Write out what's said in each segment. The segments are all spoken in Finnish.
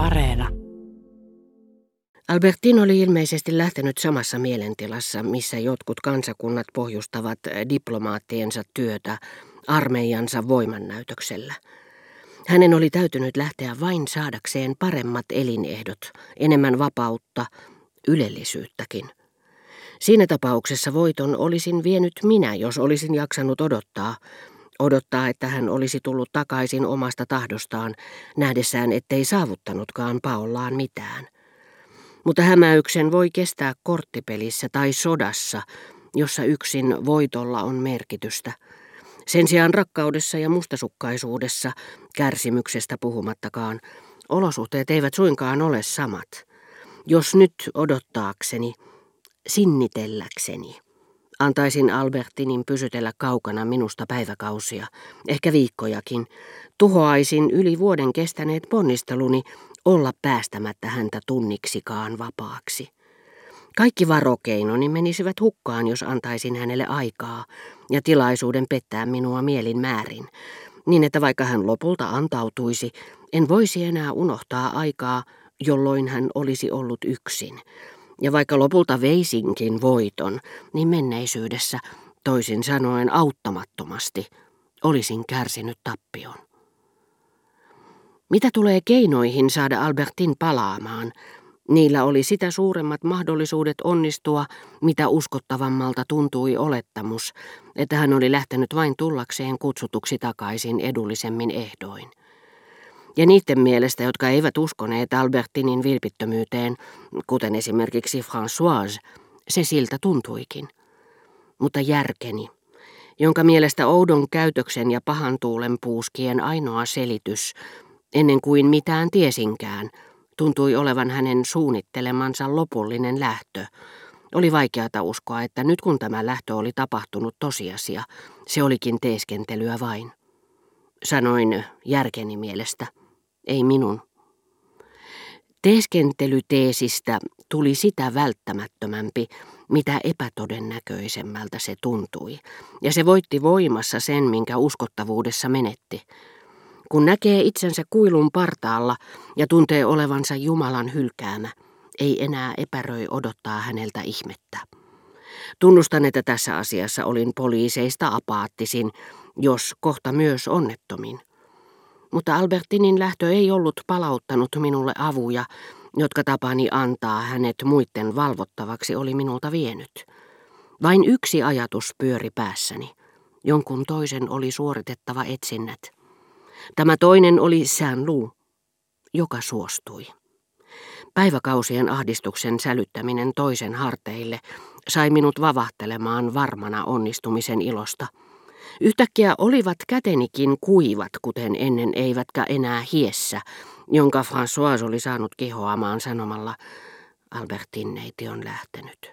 Areena. Albertin oli ilmeisesti lähtenyt samassa mielentilassa, missä jotkut kansakunnat pohjustavat diplomaattiensa työtä armeijansa voimannäytöksellä. Hänen oli täytynyt lähteä vain saadakseen paremmat elinehdot, enemmän vapautta, ylellisyyttäkin. Siinä tapauksessa voiton olisin vienyt minä, jos olisin jaksanut odottaa, odottaa, että hän olisi tullut takaisin omasta tahdostaan, nähdessään, ettei saavuttanutkaan paollaan mitään. Mutta hämäyksen voi kestää korttipelissä tai sodassa, jossa yksin voitolla on merkitystä. Sen sijaan rakkaudessa ja mustasukkaisuudessa, kärsimyksestä puhumattakaan, olosuhteet eivät suinkaan ole samat. Jos nyt odottaakseni, sinnitelläkseni, antaisin Albertinin pysytellä kaukana minusta päiväkausia, ehkä viikkojakin, tuhoaisin yli vuoden kestäneet ponnisteluni olla päästämättä häntä tunniksikaan vapaaksi. Kaikki varokeinoni menisivät hukkaan, jos antaisin hänelle aikaa ja tilaisuuden pettää minua mielin määrin, niin että vaikka hän lopulta antautuisi, en voisi enää unohtaa aikaa, jolloin hän olisi ollut yksin. Ja vaikka lopulta veisinkin voiton, niin menneisyydessä, toisin sanoen auttamattomasti, olisin kärsinyt tappion. Mitä tulee keinoihin saada Albertin palaamaan, niillä oli sitä suuremmat mahdollisuudet onnistua, mitä uskottavammalta tuntui olettamus, että hän oli lähtenyt vain tullakseen kutsutuksi takaisin edullisemmin ehdoin. Ja niiden mielestä, jotka eivät uskoneet Albertinin vilpittömyyteen, kuten esimerkiksi Françoise, se siltä tuntuikin. Mutta järkeni, jonka mielestä oudon käytöksen ja pahan tuulen puuskien ainoa selitys Ennen kuin mitään tiesinkään, tuntui olevan hänen suunnittelemansa lopullinen lähtö. Oli vaikeata uskoa, että nyt kun tämä lähtö oli tapahtunut tosiasia, se olikin teeskentelyä vain. Sanoin järkeni mielestä, ei minun. Teeskentelyteesistä tuli sitä välttämättömämpi, mitä epätodennäköisemmältä se tuntui, ja se voitti voimassa sen, minkä uskottavuudessa menetti. Kun näkee itsensä kuilun partaalla ja tuntee olevansa Jumalan hylkäämä, ei enää epäröi odottaa häneltä ihmettä. Tunnustan, että tässä asiassa olin poliiseista apaattisin, jos kohta myös onnettomin. Mutta Albertinin lähtö ei ollut palauttanut minulle avuja, jotka tapani antaa hänet muiden valvottavaksi oli minulta vienyt. Vain yksi ajatus pyöri päässäni. Jonkun toisen oli suoritettava etsinnät. Tämä toinen oli Saint-Lou, joka suostui. Päiväkausien ahdistuksen sälyttäminen toisen harteille sai minut vavahtelemaan varmana onnistumisen ilosta. Yhtäkkiä olivat kätenikin kuivat, kuten ennen eivätkä enää hiessä, jonka François oli saanut kihoamaan sanomalla, Albertin neiti on lähtenyt.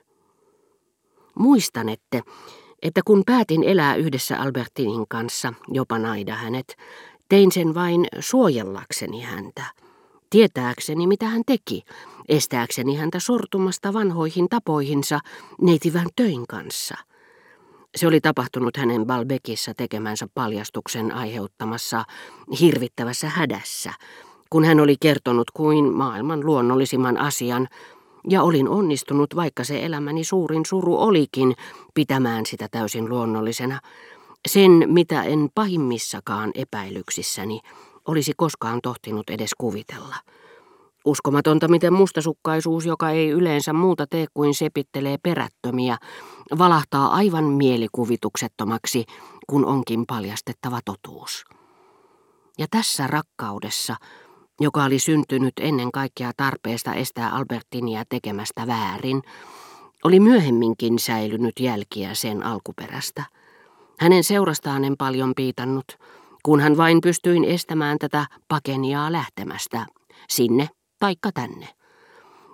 Muistanette, että kun päätin elää yhdessä Albertinin kanssa, jopa naida hänet, Tein sen vain suojellakseni häntä, tietääkseni mitä hän teki, estääkseni häntä sortumasta vanhoihin tapoihinsa neitivän töin kanssa. Se oli tapahtunut hänen Balbekissa tekemänsä paljastuksen aiheuttamassa hirvittävässä hädässä, kun hän oli kertonut kuin maailman luonnollisimman asian, ja olin onnistunut, vaikka se elämäni suurin suru olikin, pitämään sitä täysin luonnollisena, sen, mitä en pahimmissakaan epäilyksissäni olisi koskaan tohtinut edes kuvitella. Uskomatonta, miten mustasukkaisuus, joka ei yleensä muuta tee kuin sepittelee perättömiä, valahtaa aivan mielikuvituksettomaksi, kun onkin paljastettava totuus. Ja tässä rakkaudessa, joka oli syntynyt ennen kaikkea tarpeesta estää Albertinia tekemästä väärin, oli myöhemminkin säilynyt jälkiä sen alkuperästä – hänen seurastaan en paljon piitannut, kun hän vain pystyin estämään tätä pakeniaa lähtemästä, sinne taikka tänne.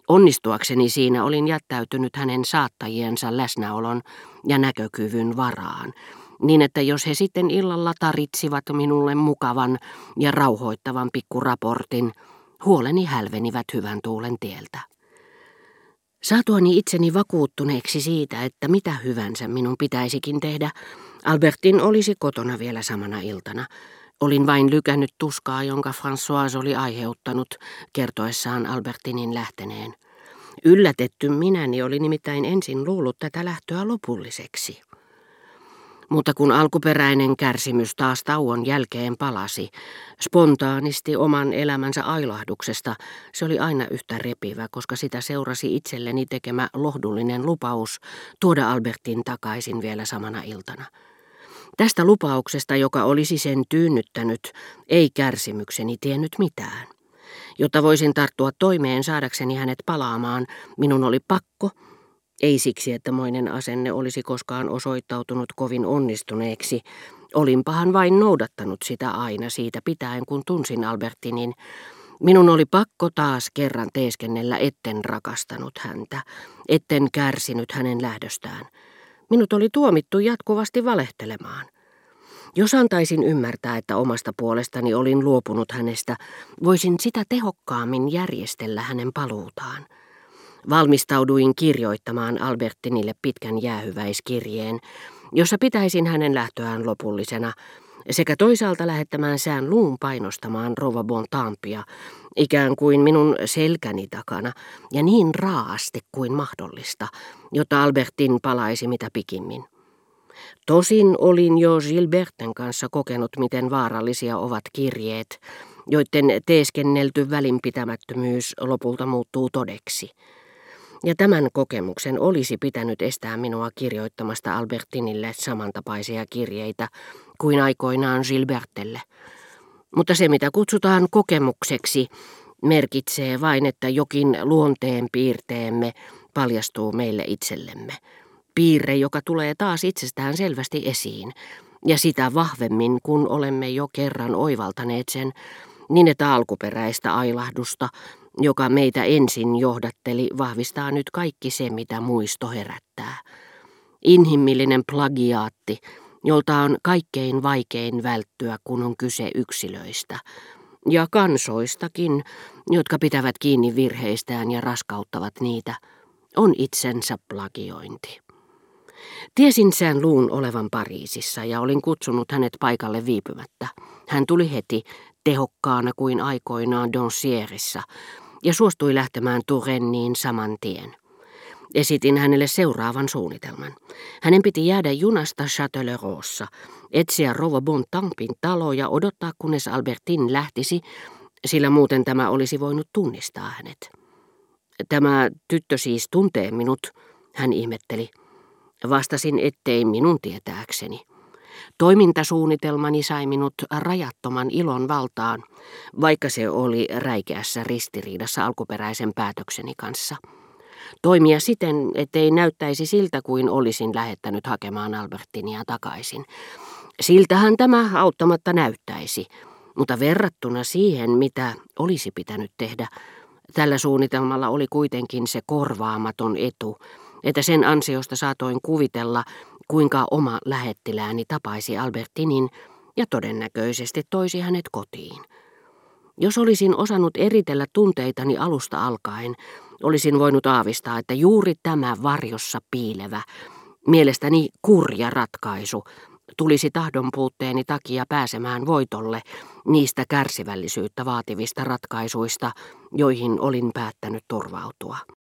Onnistuakseni siinä olin jättäytynyt hänen saattajiensa läsnäolon ja näkökyvyn varaan, niin että jos he sitten illalla taritsivat minulle mukavan ja rauhoittavan pikkuraportin, huoleni hälvenivät hyvän tuulen tieltä. Saatuani itseni vakuuttuneeksi siitä, että mitä hyvänsä minun pitäisikin tehdä, Albertin olisi kotona vielä samana iltana. Olin vain lykännyt tuskaa, jonka François oli aiheuttanut kertoessaan Albertinin lähteneen. Yllätetty minäni oli nimittäin ensin luullut tätä lähtöä lopulliseksi. Mutta kun alkuperäinen kärsimys taas tauon jälkeen palasi, spontaanisti oman elämänsä ailahduksesta, se oli aina yhtä repivä, koska sitä seurasi itselleni tekemä lohdullinen lupaus tuoda Albertin takaisin vielä samana iltana. Tästä lupauksesta, joka olisi sen tyynnyttänyt, ei kärsimykseni tiennyt mitään. Jotta voisin tarttua toimeen saadakseni hänet palaamaan, minun oli pakko, ei siksi, että moinen asenne olisi koskaan osoittautunut kovin onnistuneeksi, olinpahan vain noudattanut sitä aina siitä pitäen, kun tunsin Albertinin. Minun oli pakko taas kerran teeskennellä, etten rakastanut häntä, etten kärsinyt hänen lähdöstään. Minut oli tuomittu jatkuvasti valehtelemaan. Jos antaisin ymmärtää, että omasta puolestani olin luopunut hänestä, voisin sitä tehokkaammin järjestellä hänen paluutaan. Valmistauduin kirjoittamaan Albertinille pitkän jäähyväiskirjeen, jossa pitäisin hänen lähtöään lopullisena, sekä toisaalta lähettämään sään luun painostamaan Rova Bontampia, ikään kuin minun selkäni takana, ja niin raasti kuin mahdollista, jotta Albertin palaisi mitä pikimmin. Tosin olin jo Gilberten kanssa kokenut, miten vaarallisia ovat kirjeet, joiden teeskennelty välinpitämättömyys lopulta muuttuu todeksi. Ja tämän kokemuksen olisi pitänyt estää minua kirjoittamasta Albertinille samantapaisia kirjeitä kuin aikoinaan Gilbertelle. Mutta se, mitä kutsutaan kokemukseksi, merkitsee vain, että jokin luonteen piirteemme paljastuu meille itsellemme piirre, joka tulee taas itsestään selvästi esiin, ja sitä vahvemmin, kun olemme jo kerran oivaltaneet sen, niin että alkuperäistä ailahdusta, joka meitä ensin johdatteli, vahvistaa nyt kaikki se, mitä muisto herättää. Inhimillinen plagiaatti, jolta on kaikkein vaikein välttyä, kun on kyse yksilöistä, ja kansoistakin, jotka pitävät kiinni virheistään ja raskauttavat niitä, on itsensä plagiointi. Tiesin sään luun olevan Pariisissa ja olin kutsunut hänet paikalle viipymättä. Hän tuli heti, tehokkaana kuin aikoinaan Doncierissa, ja suostui lähtemään Turenniin saman tien. Esitin hänelle seuraavan suunnitelman. Hänen piti jäädä junasta Châtelleraultssa, etsiä Rova Bontampin talo ja odottaa, kunnes Albertin lähtisi, sillä muuten tämä olisi voinut tunnistaa hänet. Tämä tyttö siis tuntee minut, hän ihmetteli. Vastasin, ettei minun tietääkseni. Toimintasuunnitelmani sai minut rajattoman ilon valtaan, vaikka se oli räikeässä ristiriidassa alkuperäisen päätökseni kanssa. Toimia siten, ettei näyttäisi siltä kuin olisin lähettänyt hakemaan Albertinia takaisin. Siltähän tämä auttamatta näyttäisi, mutta verrattuna siihen, mitä olisi pitänyt tehdä, tällä suunnitelmalla oli kuitenkin se korvaamaton etu, että sen ansiosta saatoin kuvitella, kuinka oma lähettilääni tapaisi Albertinin ja todennäköisesti toisi hänet kotiin. Jos olisin osannut eritellä tunteitani alusta alkaen, olisin voinut aavistaa, että juuri tämä varjossa piilevä, mielestäni kurja ratkaisu, tulisi tahdon puutteeni takia pääsemään voitolle niistä kärsivällisyyttä vaativista ratkaisuista, joihin olin päättänyt turvautua.